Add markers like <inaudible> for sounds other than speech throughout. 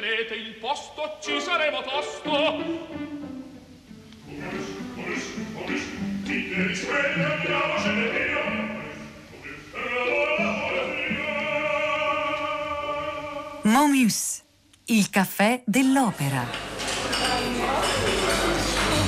tenete il posto, ci saremo tosto. Momus, il caffè dell'opera.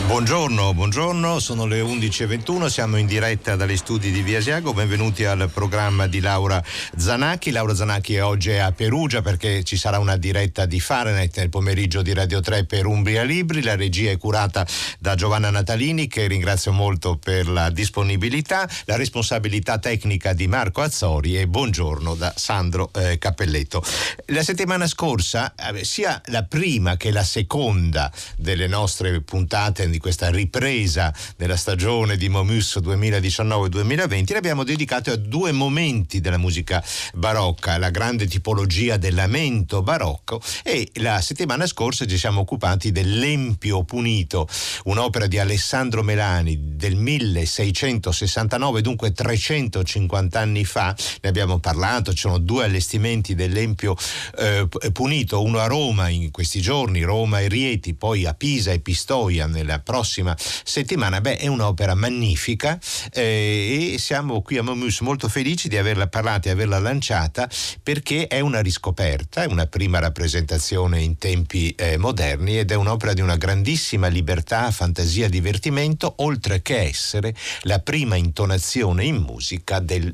Buongiorno, buongiorno, sono le 11.21, siamo in diretta dagli studi di Via Asiago, benvenuti al programma di Laura Zanacchi. Laura Zanacchi oggi è a Perugia perché ci sarà una diretta di Fahrenheit nel pomeriggio di Radio 3 per Umbria Libri, la regia è curata da Giovanna Natalini che ringrazio molto per la disponibilità, la responsabilità tecnica di Marco Azzori e buongiorno da Sandro eh, Cappelletto. La settimana scorsa, eh, sia la prima che la seconda delle nostre puntate di questa ripresa della stagione di Momus 2019-2020 l'abbiamo dedicato a due momenti della musica barocca, la grande tipologia del lamento barocco e la settimana scorsa ci siamo occupati dell'Empio Punito, un'opera di Alessandro Melani del 1669, dunque 350 anni fa, ne abbiamo parlato, ci sono due allestimenti dell'Empio eh, Punito, uno a Roma in questi giorni, Roma e Rieti, poi a Pisa e Pistoia nella prossima settimana. Beh, è un'opera magnifica eh, e siamo qui a Momus molto felici di averla parlata e averla lanciata perché è una riscoperta, è una prima rappresentazione in tempi eh, moderni ed è un'opera di una grandissima libertà, fantasia, divertimento, oltre che essere la prima intonazione in musica del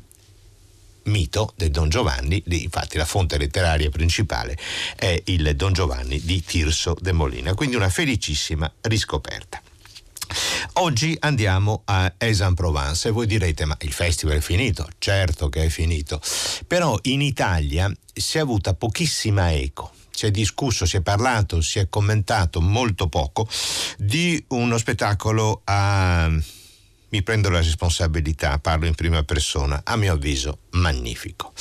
mito del Don Giovanni, infatti la fonte letteraria principale è il Don Giovanni di Tirso de Molina, quindi una felicissima riscoperta. Oggi andiamo a Aix-en-Provence e voi direte ma il festival è finito? Certo che è finito, però in Italia si è avuta pochissima eco si è discusso, si è parlato, si è commentato molto poco di uno spettacolo a mi prendo la responsabilità, parlo in prima persona, a mio avviso magnifico,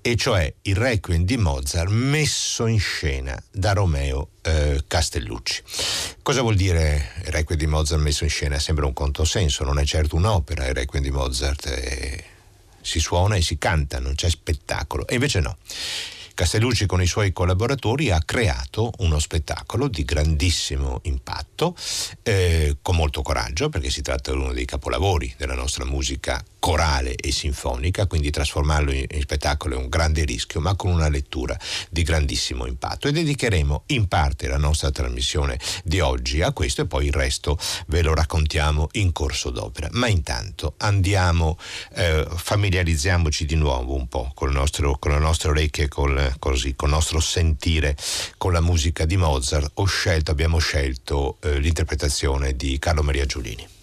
e cioè il Requiem di Mozart messo in scena da Romeo eh, Castellucci. Cosa vuol dire il Requiem di Mozart messo in scena? Sembra un controsenso, non è certo un'opera il Requiem di Mozart. Eh, si suona e si canta, non c'è spettacolo. E invece no. Castellucci con i suoi collaboratori ha creato uno spettacolo di grandissimo impatto, eh, con molto coraggio, perché si tratta di uno dei capolavori della nostra musica corale e sinfonica, quindi trasformarlo in, in, spettacolo è un grande rischio, ma con una lettura di grandissimo impatto. E dedicheremo in parte la nostra trasmissione di oggi a questo e poi il resto ve lo raccontiamo in corso d'opera. Ma intanto andiamo, eh, familiarizziamoci di nuovo un po' con, nostro, con le nostre orecchie, col, così, con il nostro sentire, con la musica di Mozart. Scelto, abbiamo scelto eh, l'interpretazione di Carlo Maria Giulini.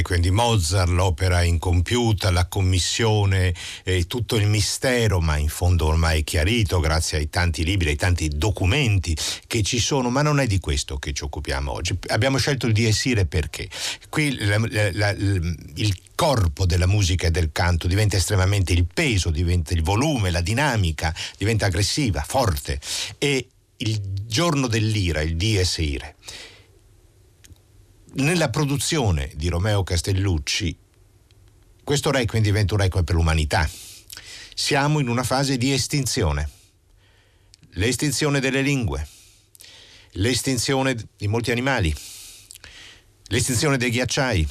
Requiem di Mozart, l'opera incompiuta, la commissione, eh, tutto il mistero, ma in fondo ormai chiarito grazie ai tanti libri, ai tanti documenti che ci sono, ma non è di questo che ci occupiamo oggi. Abbiamo scelto il Dies Irae perché qui la, la, la, il corpo della musica e del canto diventa estremamente il peso, diventa il volume, la dinamica, diventa aggressiva, forte e il giorno dell'ira, il Dies Irae nella produzione di Romeo Castellucci questo requiem diventa un requiem per l'umanità. Siamo in una fase di estinzione. L'estinzione delle lingue, l'estinzione di molti animali, l'estinzione dei ghiacciai,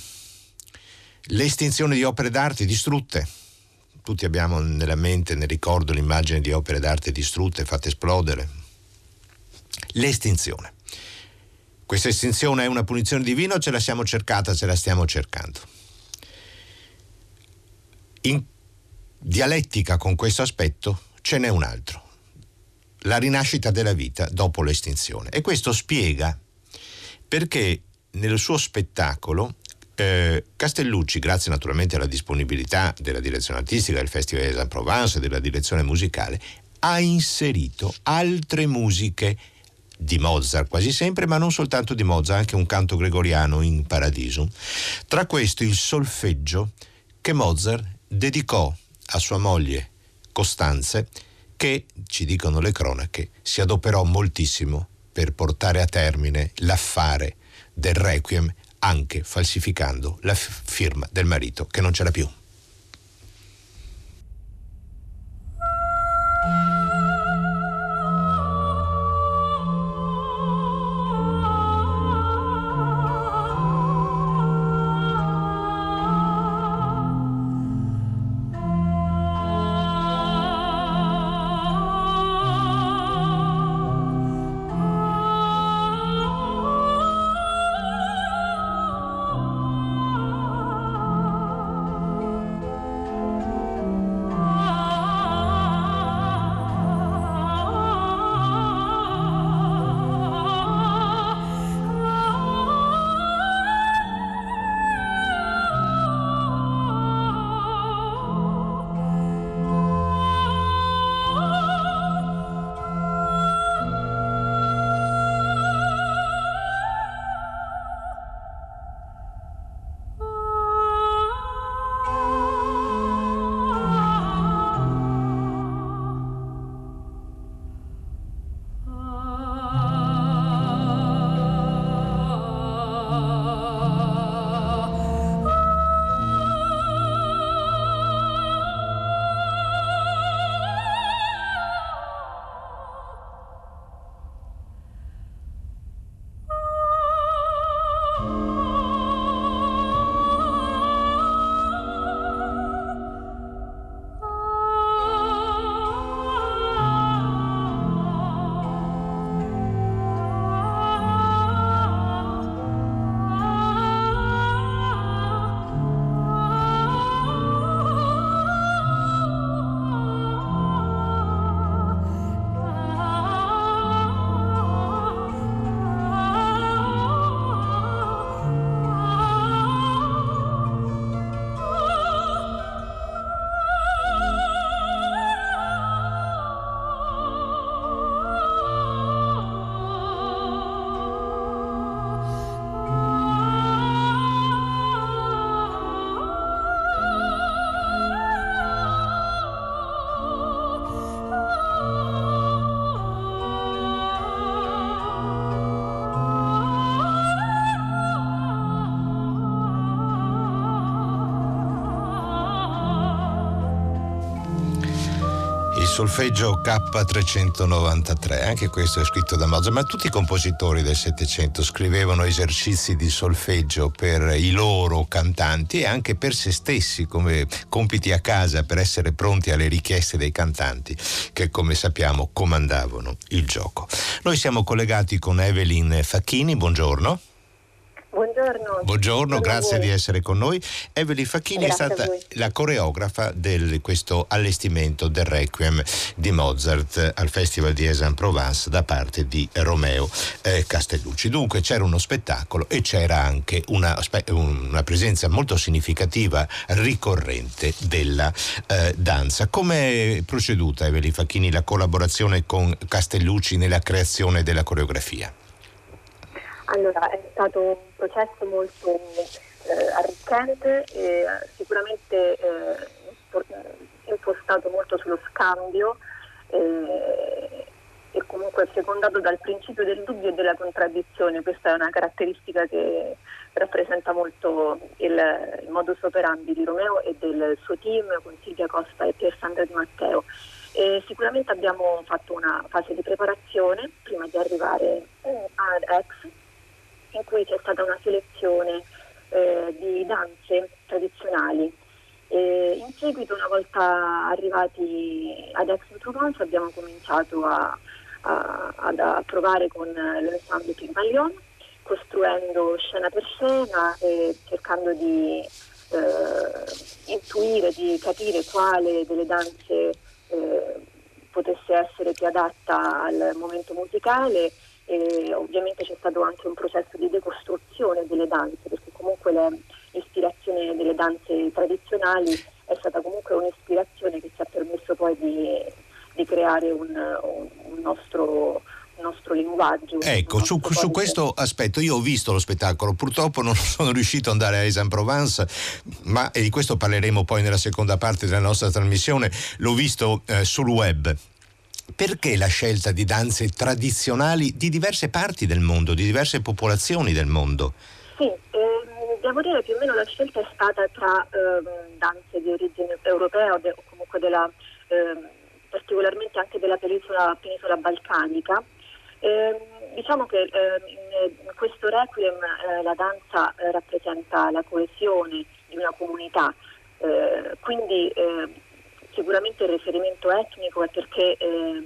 l'estinzione di opere d'arte distrutte. Tutti abbiamo nella mente, nel ricordo, l'immagine di opere d'arte distrutte, fatte esplodere. L'estinzione. Questa estinzione è una punizione divina o ce la siamo cercata, ce la stiamo cercando? In dialettica con questo aspetto ce n'è un altro, la rinascita della vita dopo l'estinzione. E questo spiega perché nel suo spettacolo eh, Castellucci, grazie naturalmente alla disponibilità della direzione artistica del Festival di Aix-en-Provence e della direzione musicale, ha inserito altre musiche di Mozart quasi sempre, ma non soltanto di Mozart, anche un canto gregoriano in Paradiso. Tra questo il solfeggio che Mozart dedicò a sua moglie Costanze, che, ci dicono le cronache, si adoperò moltissimo per portare a termine l'affare del requiem, anche falsificando la firma del marito che non c'era più. Solfeggio K393, anche questo è scritto da Mozart, ma tutti i compositori del Settecento scrivevano esercizi di solfeggio per i loro cantanti e anche per se stessi come compiti a casa per essere pronti alle richieste dei cantanti che come sappiamo comandavano il gioco. Noi siamo collegati con Evelyn Facchini, buongiorno. Buongiorno buongiorno. Grazie di essere con noi. Evelyn Facchini Grazie è stata la coreografa di questo allestimento del Requiem di Mozart al Festival di Aix-en-Provence da parte di Romeo eh, Castellucci. Dunque c'era uno spettacolo e c'era anche una, una presenza molto significativa, ricorrente della eh, danza. Come è proceduta Evelyn Facchini la collaborazione con Castellucci nella creazione della coreografia? Allora, è stato un processo molto eh, arricchente e sicuramente eh, impostato molto sullo scambio eh, e comunque secondato dal principio del dubbio e della contraddizione. Questa è una caratteristica che rappresenta molto il, il modus operandi di Romeo e del suo team con Silvia Costa e Pier Sandra Di Matteo. E sicuramente abbiamo fatto una fase di preparazione prima di arrivare eh, ad Ex in cui c'è stata una selezione eh, di danze tradizionali. E in seguito, una volta arrivati ad Aix-en-Provence, abbiamo cominciato a, a, a provare con l'ensemble Pygmalion, costruendo scena per scena e cercando di eh, intuire, di capire quale delle danze eh, potesse essere più adatta al momento musicale e ovviamente c'è stato anche un processo di decostruzione delle danze, perché comunque l'ispirazione delle danze tradizionali è stata comunque un'ispirazione che ci ha permesso poi di, di creare un, un, nostro nostro linguaggio. Ecco, su, su, questo aspetto io ho visto lo spettacolo, purtroppo non <laughs> sono riuscito ad andare a Aix-en-Provence, ma e di questo parleremo poi nella seconda parte della nostra trasmissione, l'ho visto eh, sul web perché la scelta di danze tradizionali di diverse parti del mondo, di diverse popolazioni del mondo? Sì, ehm, devo dire più o meno la scelta è stata tra ehm, danze di origine europea o, de- o comunque della, ehm, particolarmente anche della penisola, penisola balcanica. Ehm, diciamo che ehm, in questo requiem eh, la danza eh, rappresenta la coesione di una comunità, eh, quindi ehm, sicuramente il riferimento etnico è perché eh,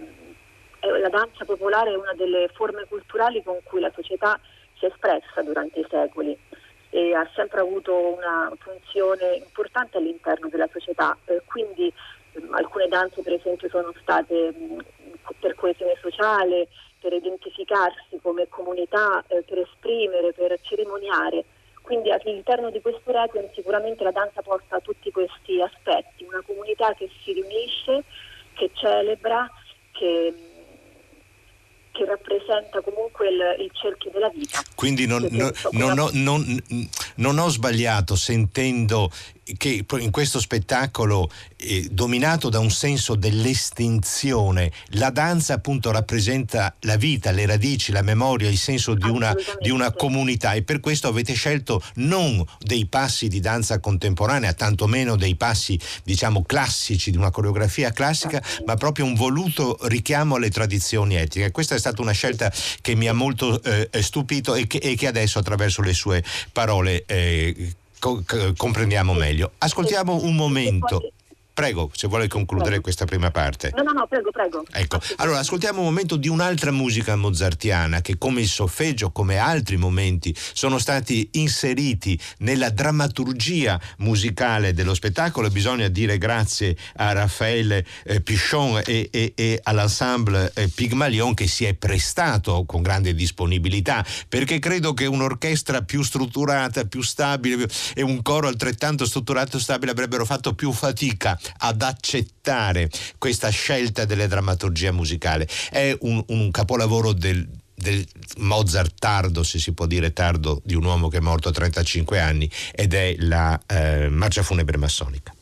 la danza popolare è una delle forme culturali con cui la società si è espressa durante i secoli e ha sempre avuto una funzione importante all'interno della società. Eh, quindi eh, alcune danze per esempio sono state mh, per coesione sociale, per identificarsi come comunità, eh, per esprimere, per cerimoniare quindi all'interno di questo requiem sicuramente la danza porta tutti questi aspetti, una comunità che si riunisce, che celebra, che, che rappresenta comunque il, il, cerchio della vita. Quindi non, non, non, ho, non, ho, sbagliato sentendo che in questo spettacolo eh, dominato da un senso dell'estinzione, la danza appunto rappresenta la vita, le radici, la memoria, il senso di una, di una comunità. E per questo avete scelto non dei passi di danza contemporanea, tantomeno dei passi diciamo classici di una coreografia classica, ma proprio un voluto richiamo alle tradizioni etniche. Questa è stata una scelta che mi ha molto eh, stupito e che, e che, adesso attraverso le sue parole eh, comprendiamo meglio. Ascoltiamo un momento. Prego, se vuole concludere questa prima parte. No, no, no, prego, prego. Ecco, allora ascoltiamo un momento di un'altra musica mozartiana che come il solfeggio, come altri momenti, sono stati inseriti nella drammaturgia musicale dello spettacolo. Bisogna dire grazie a Raffaele eh, Pichon e, e, e all'ensemble eh, Pygmalion che si è prestato con grande disponibilità, perché credo che un'orchestra più strutturata, più stabile e un coro altrettanto strutturato e stabile avrebbero fatto più fatica ad accettare questa scelta delle drammaturgia musicale. È un, un capolavoro del, del Mozart tardo, se si può dire tardo, di un uomo che è morto a 35 anni ed è la eh, marcia funebre massonica.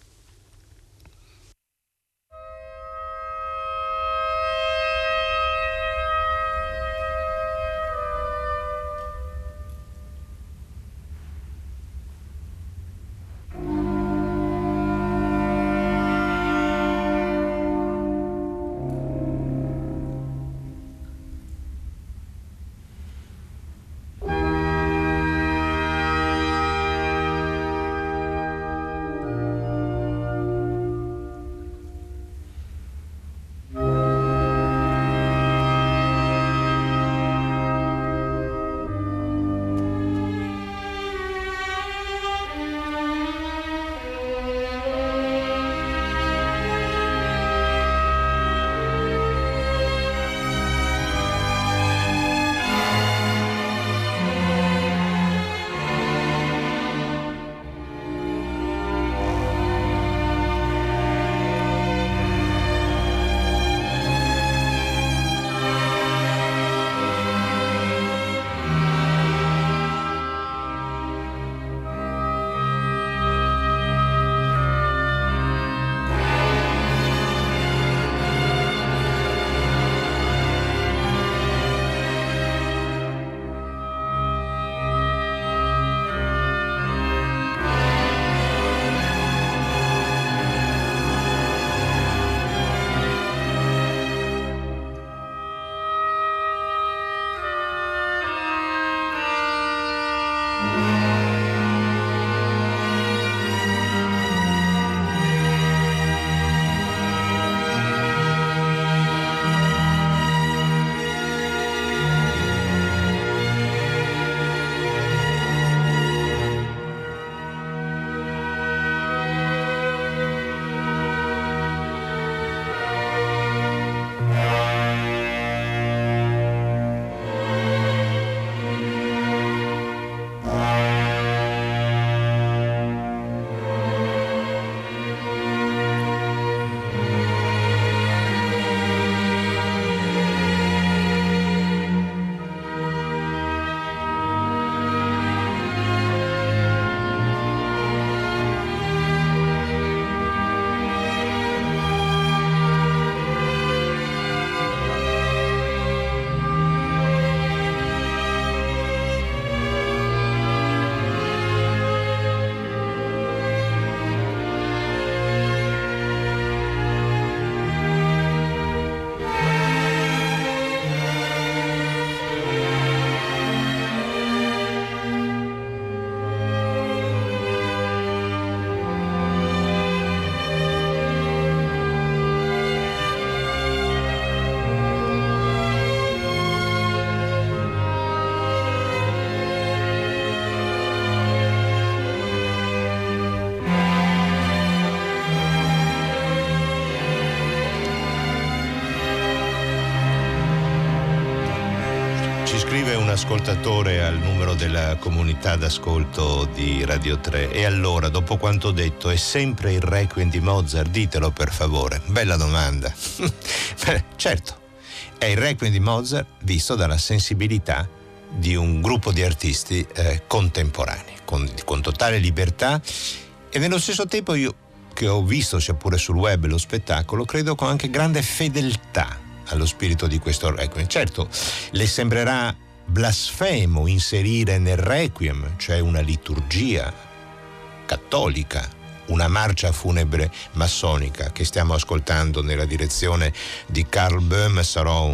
Ascoltatore al numero della comunità d'ascolto di Radio 3. E allora, dopo quanto detto, è sempre il Requiem di Mozart? Ditelo per favore. Bella domanda. <laughs> Certo, è il Requiem di Mozart visto dalla sensibilità di un gruppo di artisti eh, contemporanei, con, con totale libertà e nello stesso tempo io che ho visto, sia pure sul web, lo spettacolo, credo con anche grande fedeltà allo spirito di questo requiem. Certo, le sembrerà blasfemo inserire nel requiem, cioè una liturgia cattolica, una marcia funebre massonica che stiamo ascoltando nella direzione di Carl Böhm, sarò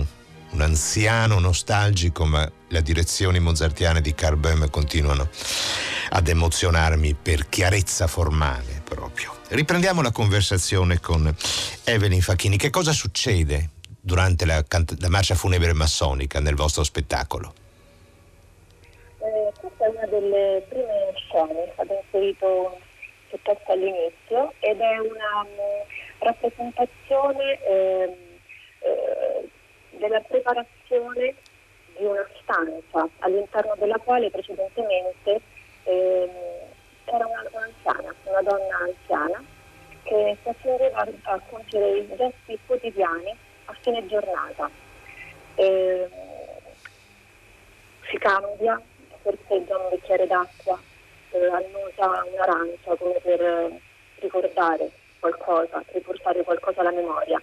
un anziano nostalgico, ma le direzioni mozartiane di Carl Böhm continuano ad emozionarmi per chiarezza formale proprio. Riprendiamo la conversazione con Evelyn Facchini. Che cosa succede durante la, la marcia funebre massonica nel vostro spettacolo? Delle prime scene, è stato inserito piuttosto all'inizio ed è una um, rappresentazione eh, eh, della preparazione di una stanza all'interno della quale precedentemente ehm, era una, un'anziana, una donna anziana che si accingeva a compiere i gesti quotidiani a fine giornata. Eh, si cambia, sorseggia un bicchiere d'acqua, eh, annusa un'arancia come per eh, ricordare qualcosa, riportare qualcosa alla memoria.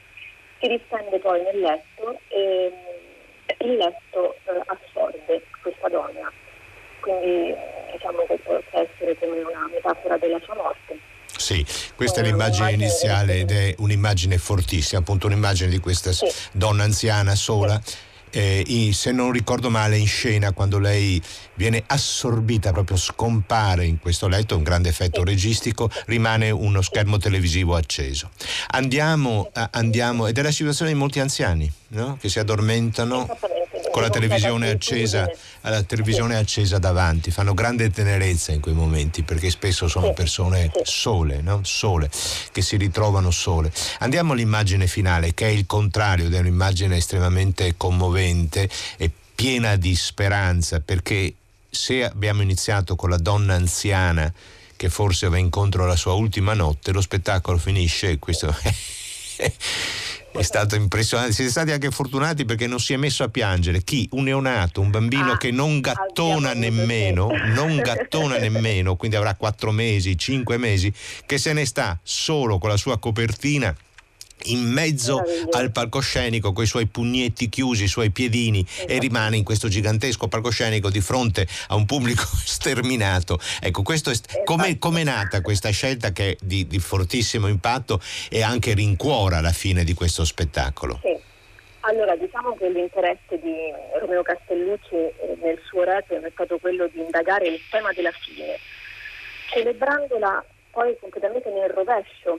Si distende poi nel letto e mm, il letto eh, assorbe questa donna. Quindi diciamo che può essere come una metafora della sua morte. Sì, questa è l'immagine iniziale ed è un'immagine fortissima, appunto un'immagine di questa sì. donna anziana sola. Eh, se non ricordo male, in scena quando lei viene assorbita, proprio scompare in questo letto, un grande effetto registico, rimane uno schermo televisivo acceso. Andiamo, andiamo ed è la situazione di molti anziani no? che si addormentano con la televisione accesa, la televisione accesa davanti, fanno grande tenerezza in quei momenti perché spesso sono persone sole, no? sole, che si ritrovano sole. Andiamo all'immagine finale che è il contrario, è un'immagine estremamente commovente e piena di speranza perché se abbiamo iniziato con la donna anziana che forse va incontro alla sua ultima notte, lo spettacolo finisce, questo <laughs> è stato impressionante. Siete stati anche fortunati perché non si è messo a piangere. Chi? Un neonato, un bambino ah, che non gattona nemmeno, non <laughs> gattona nemmeno, quindi avrà quattro mesi, cinque mesi, che se ne sta solo con la sua copertina in mezzo al palcoscenico con i suoi pugnetti chiusi, i suoi piedini esatto. e rimane in questo gigantesco palcoscenico di fronte a un pubblico <laughs> sterminato. Ecco, questo è, esatto. com'è, com'è nata questa scelta che è di, di, fortissimo impatto e anche rincuora la fine di questo spettacolo? Sì. Allora, diciamo che l'interesse di Romeo Castellucci eh, nel suo requiem è stato quello di indagare il tema della fine, celebrandola poi completamente nel rovescio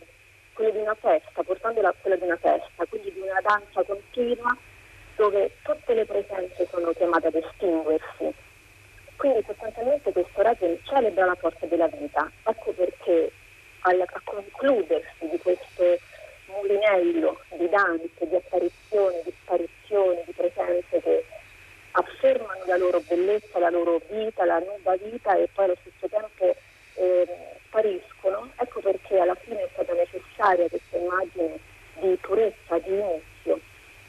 quello di una festa, portandola a quella di una festa, quindi di una danza continua dove tutte le presenze sono chiamate ad estinguersi. Quindi sostanzialmente questo requiem celebra la forza della vita. Ecco perché al, a concludersi di questo mulinello di danze, di apparizioni, di sparizioni, di presenze che affermano la loro bellezza, la loro vita, la nuova vita e poi allo stesso tempo eh, spariscono, ecco perché alla fine è stata necessaria questa immagine di purezza, di inizio,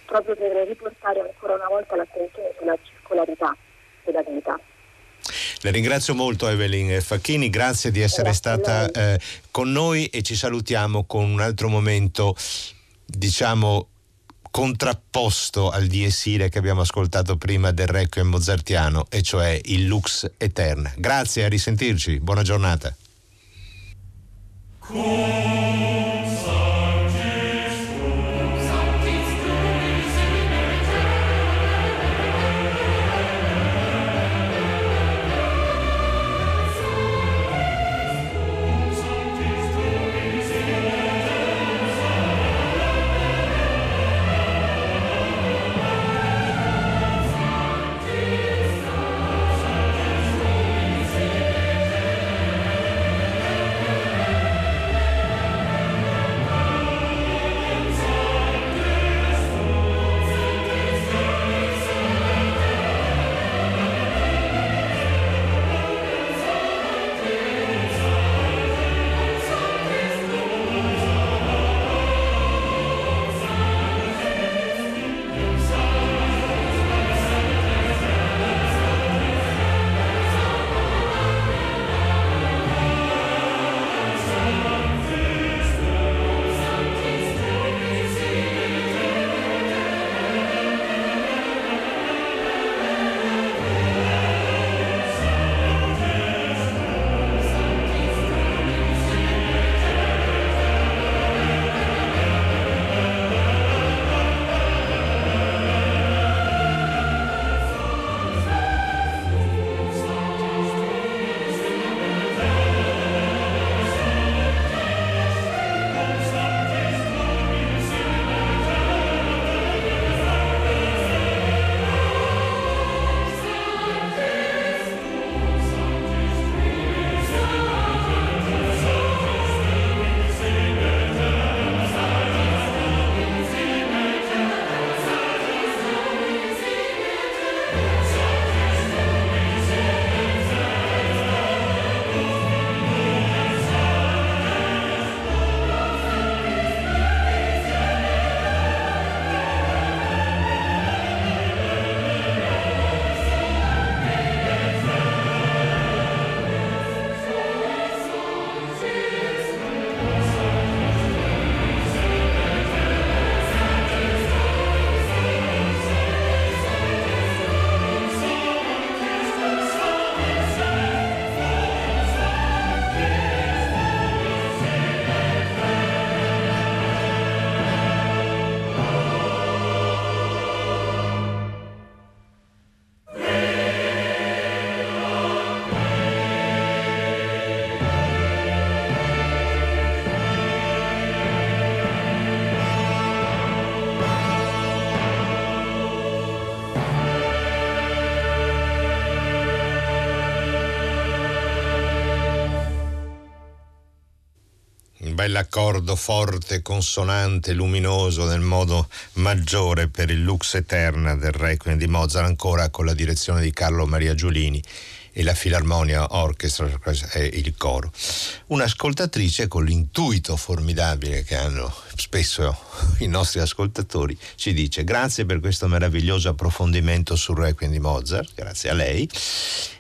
proprio per riportare ancora una volta l'attenzione sulla circolarità della vita. Le ringrazio molto Evelyn Facchini, grazie di essere grazie stata eh, con noi e ci salutiamo con un altro momento, diciamo, contrapposto al dies irae che abbiamo ascoltato prima del Requiem mozartiano, e cioè il Lux Eterna. Grazie, a risentirci, buona giornata. Cum L'accordo forte, consonante, luminoso nel modo maggiore per il Lux Eterna del Requiem di Mozart, ancora con la direzione di Carlo Maria Giulini e la Filarmonia Orchestra e il coro. Un'ascoltatrice con l'intuito formidabile che hanno spesso <laughs> i nostri ascoltatori ci dice grazie per questo meraviglioso approfondimento sul Requiem di Mozart, grazie a lei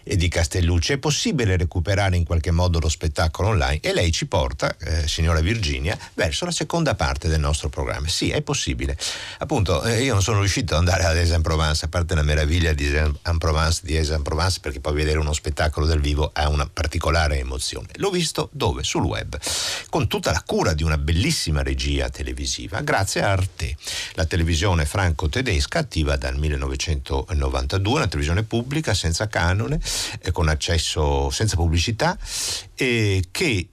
e di Castellucci. È possibile recuperare in qualche modo lo spettacolo online e lei ci porta, eh, signora Virginia, verso la seconda parte del nostro programma. Sì, è possibile. Appunto, eh, io non sono riuscito ad andare ad Aix-en-Provence, a parte la meraviglia di Aix-en-Provence, di Aix-en-Provence perché poi vedere uno spettacolo dal vivo ha una particolare emozione. L'ho visto dove? Sul web, con tutta la cura di una bellissima regia televisiva, grazie a Arte, la televisione franco-tedesca attiva dal 1992, una televisione pubblica senza canone, e con accesso senza pubblicità, e che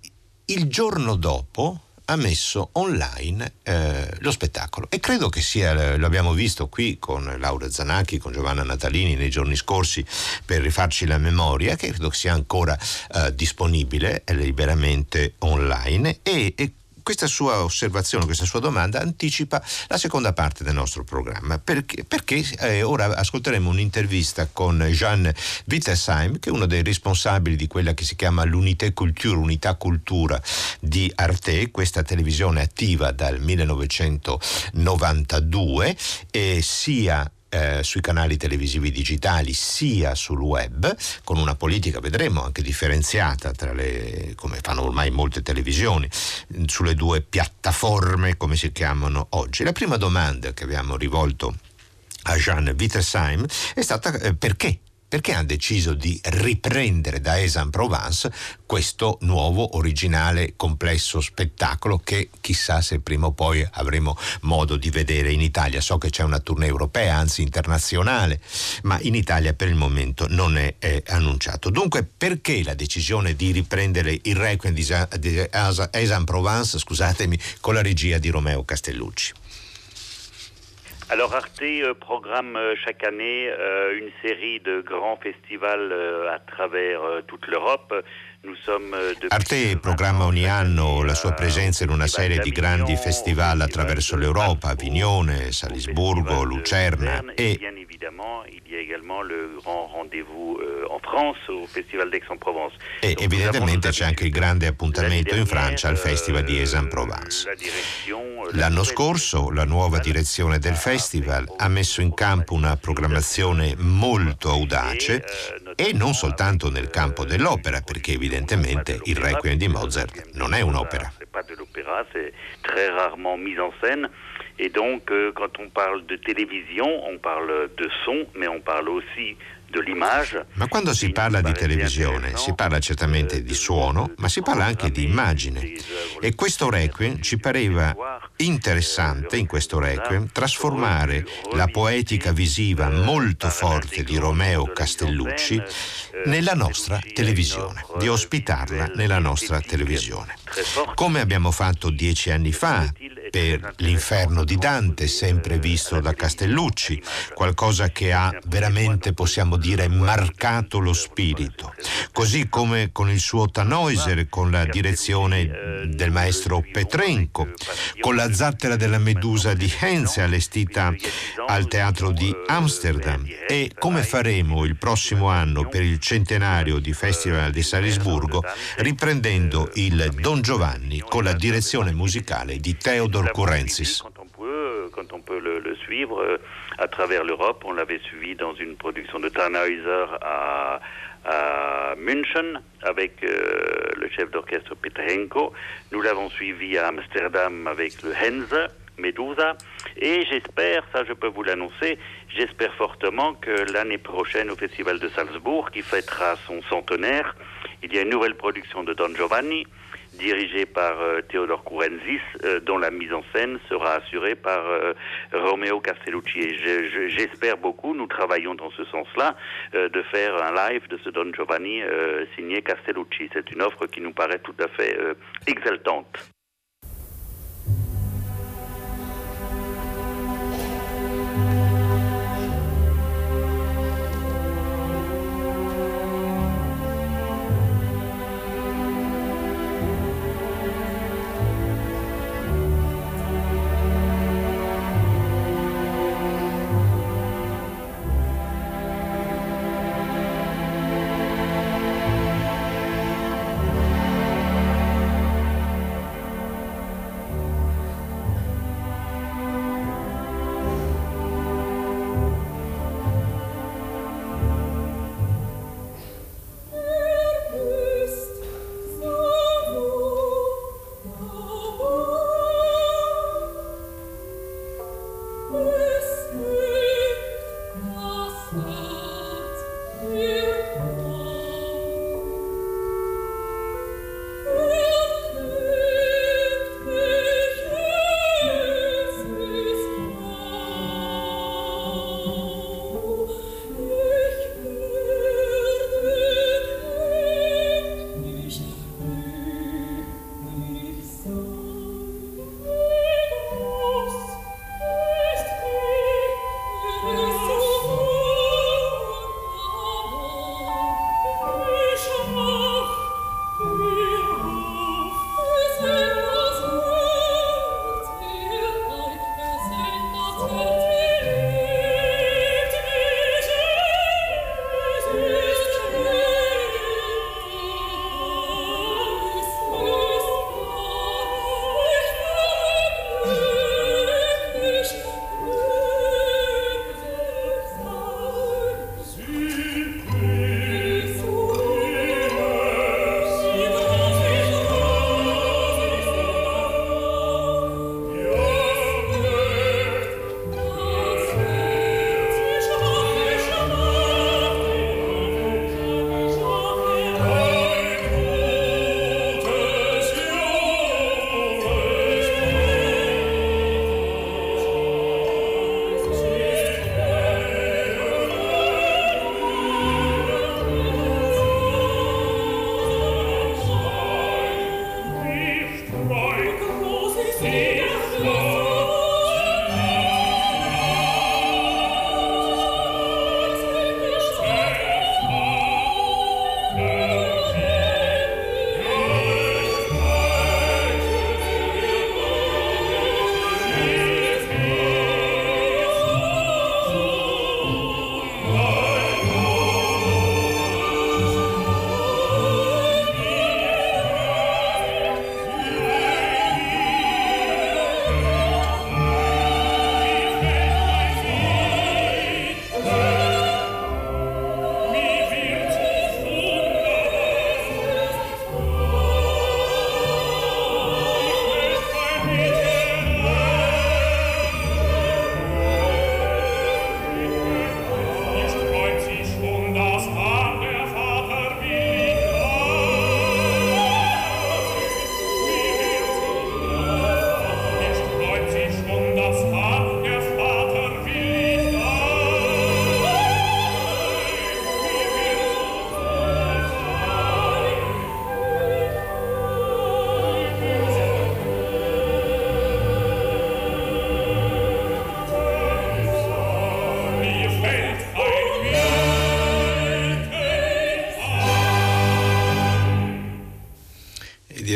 il giorno dopo ha messo online eh, lo spettacolo. E credo che sia, lo abbiamo visto qui con Laura Zanacchi, con Giovanna Natalini nei giorni scorsi per rifarci la memoria, che credo sia ancora eh, disponibile liberamente online. E, e questa sua osservazione, questa sua domanda anticipa la seconda parte del nostro programma, perché, perché eh, ora ascolteremo un'intervista con Jean Wittesheim, che è uno dei responsabili di quella che si chiama l'Unité Culture, Unità Cultura di Arte, questa televisione attiva dal 1992, e sia eh, sui canali televisivi digitali sia sul web, con una politica, vedremo, anche differenziata tra le, come fanno ormai molte televisioni, sulle due piattaforme come si chiamano oggi. La prima domanda che abbiamo rivolto a Jean Wittersheim è stata eh, perché perché hanno deciso di riprendere da Aix-en-Provence questo nuovo, originale, complesso spettacolo che chissà se prima o poi avremo modo di vedere in Italia. So che c'è una tournée europea, anzi internazionale, ma in Italia per il momento non è, è annunciato. Dunque perché la decisione di riprendere il Requiem di Aix-en-Provence, scusatemi, con la regia di Romeo Castellucci? Alors Arte euh, programme euh, chaque année euh, une série de grands festivals à travers toute l'Europe. Arte programma ogni anno la sua presenza in una serie di grandi festival attraverso l'Europa, Avignone, Salisburgo, Lucerna e e evidentemente c'è anche il grande appuntamento in Francia al Festival di Aix-en-Provence. L'anno scorso la nuova direzione del festival ha messo in campo una programmazione molto audace e non soltanto nel campo dell'opera, perché evidentemente il Requiem di Mozart non è un'opera. Et donc, euh, quand on parle de télévision, on parle de son, mais on parle aussi Ma quando si parla di televisione si parla certamente di suono, ma si parla anche di immagine. E questo requiem ci pareva interessante, in questo requiem, trasformare la poetica visiva molto forte di Romeo Castellucci nella nostra televisione, di ospitarla nella nostra televisione. Come abbiamo fatto dieci anni fa per l'inferno di Dante, sempre visto da Castellucci, qualcosa che ha veramente, possiamo dire, marcato lo spirito. Così come con il suo Tannhäuser, con la direzione del maestro Petrenko, con la zattera della Medusa di Henze allestita al teatro di Amsterdam e come faremo il prossimo anno per il centenario di Festival di Salisburgo, riprendendo il Don Giovanni con la direzione musicale di Quand on peut, quand on peut le, le suivre euh, à travers l'Europe, on l'avait suivi dans une production de Tannhäuser à, à München avec euh, le chef d'orchestre Peter Henko. Nous l'avons suivi à Amsterdam avec le Henze. Medusa. Et j'espère, ça je peux vous l'annoncer, j'espère fortement que l'année prochaine au Festival de Salzbourg, qui fêtera son centenaire, il y a une nouvelle production de Don Giovanni, dirigé par euh, Théodore euh, dont la mise en scène sera assurée par euh, Romeo Castellucci. Et j'espère beaucoup, nous travaillons dans ce sens-là, de faire un live de ce Don Giovanni signé Castellucci. C'est une offre qui nous paraît tout à fait exaltante.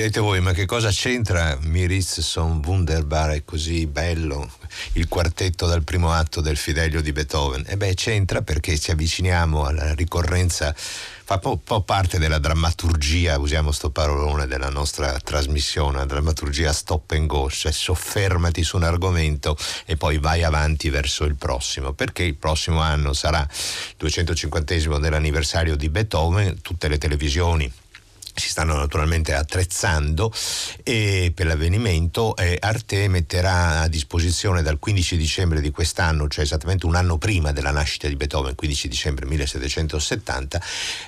Direte voi, ma che cosa c'entra Miritz son wunderbar, è così bello, il quartetto dal primo atto del Fidelio di Beethoven? E beh, c'entra perché ci avviciniamo alla ricorrenza, fa un po', po', parte della drammaturgia, usiamo sto parolone della nostra trasmissione, la drammaturgia stop and go, cioè soffermati su un argomento e poi vai avanti verso il prossimo, perché il prossimo anno sarà il 250 dell'anniversario di Beethoven, tutte le televisioni si stanno naturalmente attrezzando e per l'avvenimento eh, Arte metterà a disposizione dal 15 dicembre di quest'anno, cioè esattamente un anno prima della nascita di Beethoven, 15 dicembre 1770,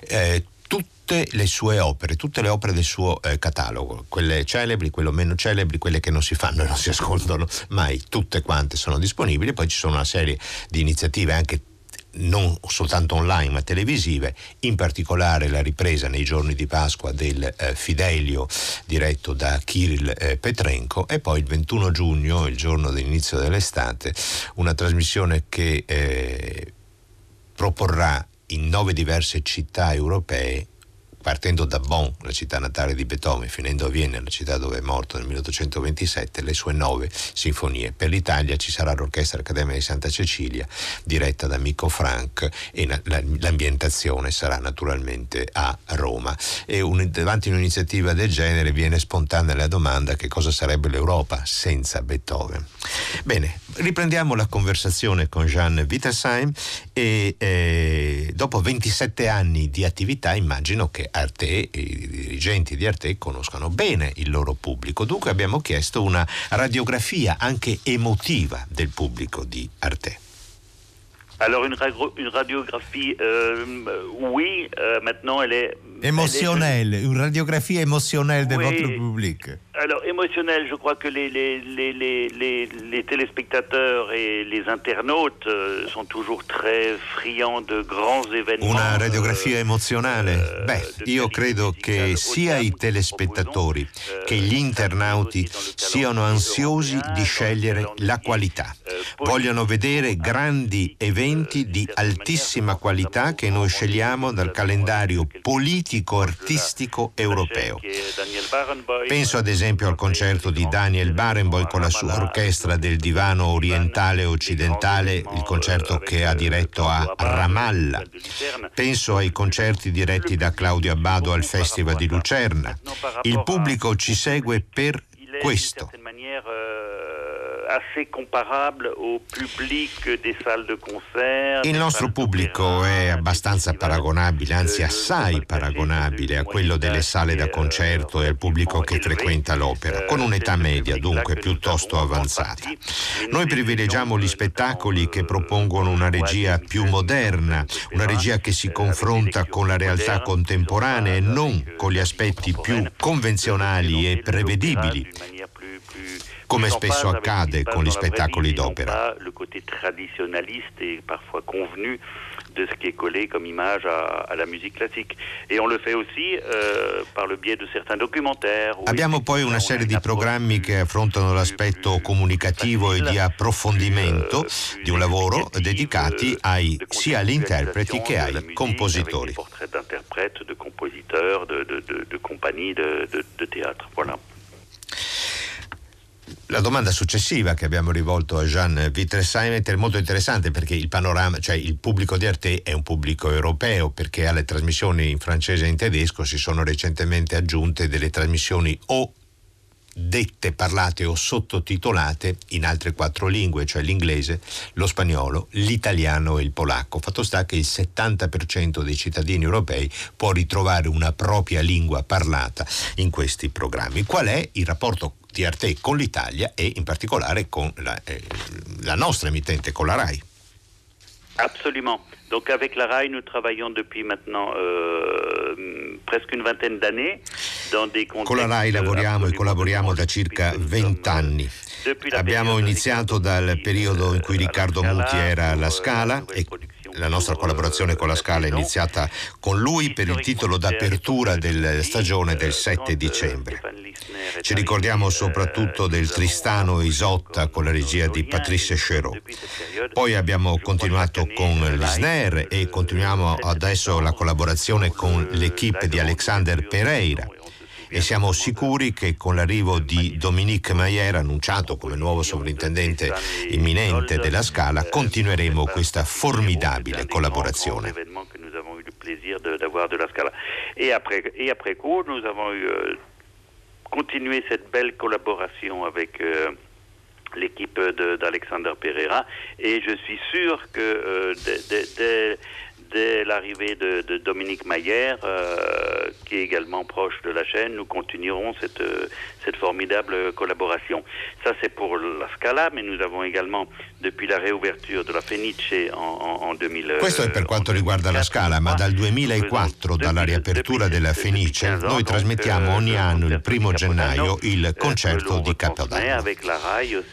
eh, tutte le sue opere, tutte le opere del suo eh, catalogo, quelle celebri, quelle meno celebri, quelle che non si fanno e non si ascoltano mai, tutte quante sono disponibili, poi ci sono una serie di iniziative anche non soltanto online ma televisive, in particolare la ripresa nei giorni di Pasqua del eh, Fidelio diretto da Kirill eh, Petrenko e poi il 21 giugno, il giorno dell'inizio dell'estate, una trasmissione che eh, proporrà in nove diverse città europee partendo da Bonn, la città natale di Beethoven, finendo a Vienna, la città dove è morto nel 1827, le sue nove sinfonie. Per l'Italia ci sarà l'Orchestra Accademia di Santa Cecilia, diretta da Mico Frank, e l'ambientazione sarà naturalmente a Roma. E un, davanti a un'iniziativa del genere viene spontanea la domanda che cosa sarebbe l'Europa senza Beethoven. Bene, riprendiamo la conversazione con Jeanne Wittersheim e eh, dopo 27 anni di attività immagino che Arte, i dirigenti di Arte conoscano bene il loro pubblico. Dunque abbiamo chiesto una radiografia anche emotiva del pubblico di Arte. Alors une, une radiographie, euh, oui, euh, maintenant elle est... Émotionnelle, une radiographie émotionnelle de Oui. votre public. Alors émotionnelle, je crois que les, les, les, les, téléspectateurs et les internautes euh, sont toujours très friands de grands événements. Una radiografia euh, emozionale? eh, Beh, io credo che sia i telespettatori proposons, che eh, gli internauti siano ansiosi di scegliere la qualità. Vogliono vedere grandi eventi di altissima qualità che noi scegliamo dal calendario politico-artistico europeo. Penso ad esempio al concerto di Daniel Barenboim con la sua orchestra del divano orientale occidentale, il concerto che ha diretto a Ramallah. Penso ai concerti diretti da Claudio Abbado al Festival di Lucerna. Il pubblico ci segue per questo. Assez comparable au public des salles de concert. Il nostro pubblico è abbastanza paragonabile, anzi Euh, assai le paragonabile a quello delle sale da d'âge, concerto e al pubblico che frequenta l'opera, Euh, con un'età media dunque piuttosto avanzata. Noi privilegiamo gli spettacoli che propongono una regia più moderna, una regia che si confronta con la realtà contemporanea e non con gli aspetti più convenzionali e prevedibili. Come spesso accade con gli spettacoli d'opera. de ce qui est collé comme image à, à la musique classique. Et on le fait aussi euh, par le biais de certains documentaires. Abbiamo poi una serie di programmi che affrontano l'aspetto comunicativo e di approfondimento euh, di un lavoro dedicati de- ai, sia agli interpreti che ai compositori. D'interprètes, de compositeurs, de, de, de, de compagnies de, de, de théâtre. Voilà. La domanda successiva che abbiamo rivolto a Jean Vitresaimet è molto interessante perché il panorama, cioè il pubblico di Arte è un pubblico europeo perché alle trasmissioni in francese e in tedesco si sono recentemente aggiunte delle trasmissioni o dette, parlate o sottotitolate in altre quattro lingue, cioè l'inglese, lo spagnolo, l'italiano e il polacco. Fatto sta che il 70% dei cittadini europei può ritrovare una propria lingua parlata in questi programmi. Qual è il rapporto Arte con l'Italia e in particolare con la, eh, la nostra emittente, con la RAI? Absolument. Donc avec la RAI, nous travaillons depuis maintenant euh, presque une vingtaine d'années dans des Con la RAI lavoriamo e collaboriamo da circa puisque nous 20 sommes, anni. la Abbiamo iniziato dal periodo in cui eh, Riccardo Muti era alla Scala euh, e la nostra collaborazione con la Scala è iniziata con lui per il titolo d'apertura della stagione del 7 dicembre. Ci ricordiamo soprattutto del Tristano Isotta con la regia di Patrice Chéreau. Poi abbiamo continuato con l'Isner e continuiamo adesso la collaborazione con l'equipe di Alexander Pereira e siamo sicuri che con l'arrivo di Dominique Mayer, annunciato come nuovo sovrintendente imminente della Scala, continueremo questa formidabile collaborazione. Et après, et après coup, euh, cette belle collaboration avec euh, l'équipe de- d'Alexander Pereira. Et je suis sûr que euh, dès- dès- dès- dès l'arrivée de, Dominique Mayer, euh, qui est également proche de la chaîne, nous continuerons cette, euh, cette formidable collaboration. Ça, c'est pour la Scala, mais nous avons également, depuis la réouverture de la Fenice en, en, en 2000. Questo è per quanto riguarda la Scala, ma dal 2004, dalla riapertura della Fenice, noi trasmettiamo ogni anno il primo gennaio il concerto di Capodanno.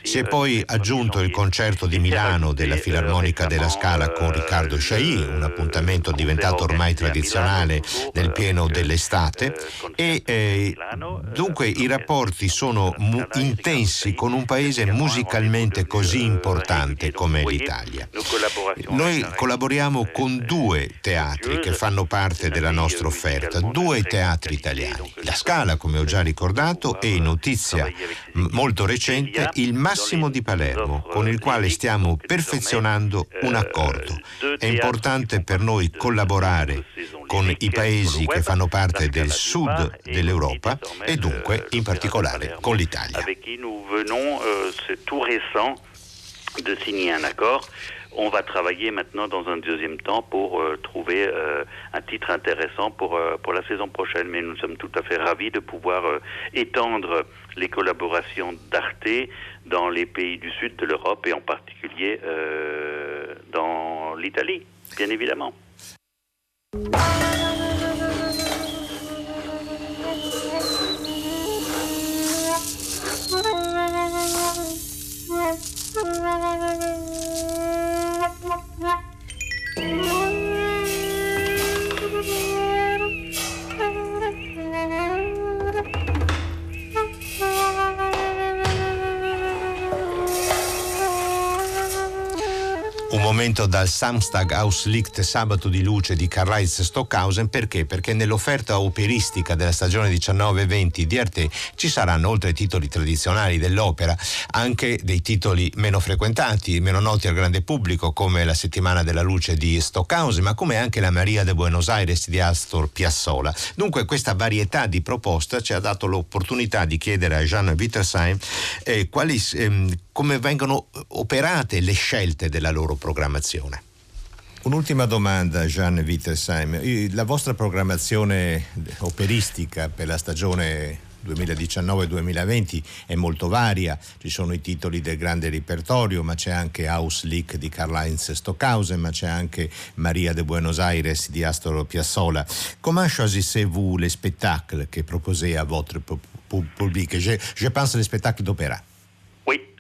Si è poi aggiunto il concerto di Milano della Filarmonica della Scala con Riccardo Chailly, un appuntamento diventato ormai tradizionale nel pieno dell'estate e eh, dunque i rapporti sono mu- intensi con un paese musicalmente così importante come l'Italia. Noi collaboriamo con due teatri che fanno parte della nostra offerta, due teatri italiani. La Scala, come ho già ricordato, e notizia molto recente, il Massimo di Palermo, con il quale stiamo perfezionando un accordo. È importante per noi collaborare con i paesi che fanno parte del sud dell'Europa e dunque in particolare con l'Italia. Avec qui nous venons, euh, c'est tout récent, de signer un accord. On va travailler maintenant dans un deuxième temps pour euh, trouver euh, un titre intéressant pour, euh, pour la saison prochaine. Mais nous sommes tout à fait ravis de pouvoir étendre les collaborations d'Arte dans les pays du sud de l'Europe et en particulier dans l'Italie, bien évidemment. Yeah. Momento dal Samstag Auslicht Sabato di luce di Karl-Heinz Stockhausen perché? Perché nell'offerta operistica della stagione 19-20 di Arte ci saranno oltre ai titoli tradizionali dell'opera anche dei titoli meno frequentati, meno noti al grande pubblico come la Settimana della luce di Stockhausen ma come anche la Maria de Buenos Aires di Astor Piazzolla. Dunque questa varietà di proposta ci ha dato l'opportunità di chiedere a Jean Wittersheim eh, quali, ehm, come vengono operate le scelte della loro programmazione. Un'ultima domanda, Jean Wittelsheim. La vostra programmazione operistica per la stagione 2019-2020 è molto varia, ci sono i titoli del grande repertorio, ma c'è anche Auslick di Karl-Heinz Stockhausen, ma c'è anche Maria de Buenos Aires di Astor Piazzolla. Comment choisissez-vous les spectacles que proposez à votre public? Je, je pense les spectacles d'opéra.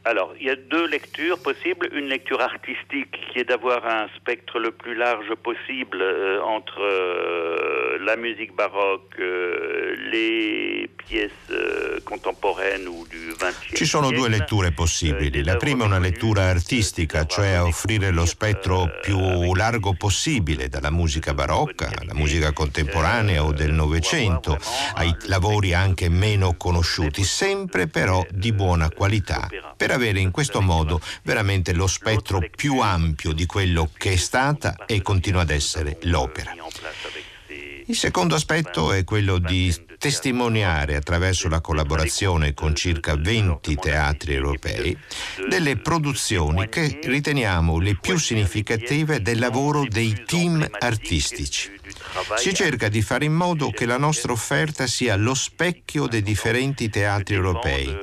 Alors, il y a deux lectures possibles. Une lecture artistique qui est d'avoir un spectre le plus large possible euh, entre euh, la musique baroque, euh, les pièces euh, contemporaines ou du XXe Ci sono due letture possibili. La prima è una lettura artistica, cioè offrire lo spettro più largo possibile, dalla musica barocca alla musica contemporanea o del Novecento, ai lavori anche meno conosciuti, sempre però di buona qualità. Per avere in questo modo veramente lo spettro più ampio di quello che è stata e continua ad essere l'opera. Il secondo aspetto è quello di testimoniare attraverso la collaborazione con circa 20 teatri europei delle produzioni che riteniamo le più significative del lavoro dei team artistici. Si cerca di fare in modo che la nostra offerta sia lo specchio dei differenti teatri europei,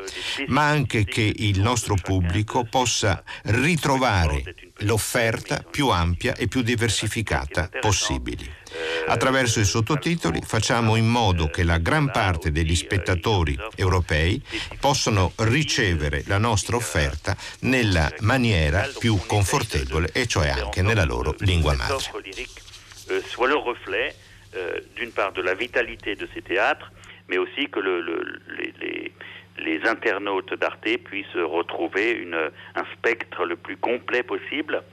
ma anche che il nostro pubblico possa ritrovare l'offerta più ampia e più diversificata possibile. Attraverso i sottotitoli facciamo in modo che la gran parte degli spettatori europei possano ricevere la nostra offerta nella maniera più confortevole e cioè anche nella loro lingua madre. euh, d'une part de la vitalité de ces théâtres, mais aussi que le, le, les, les, internautes d'Arte puissent retrouver une, un spectre le plus complet possible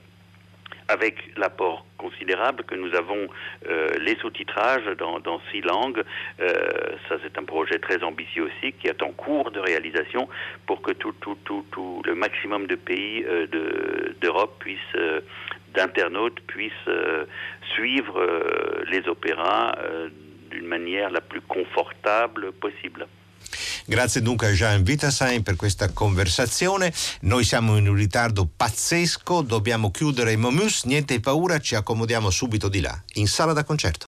avec l'apport considérable que nous avons euh, les sous-titrages dans, six langues. Euh, ça, c'est un projet très ambitieux aussi qui est en cours de réalisation pour que tout, tout, tout, le maximum de pays euh, d'Europe de, puissent, d'internautes puissent suivre les opéras d'une manière la plus confortable possible. Grazie dunque a Jean Vitasain per questa conversazione. Noi siamo in un ritardo pazzesco, dobbiamo chiudere i Momus, niente paura, ci accomodiamo subito di là, in sala da concerto.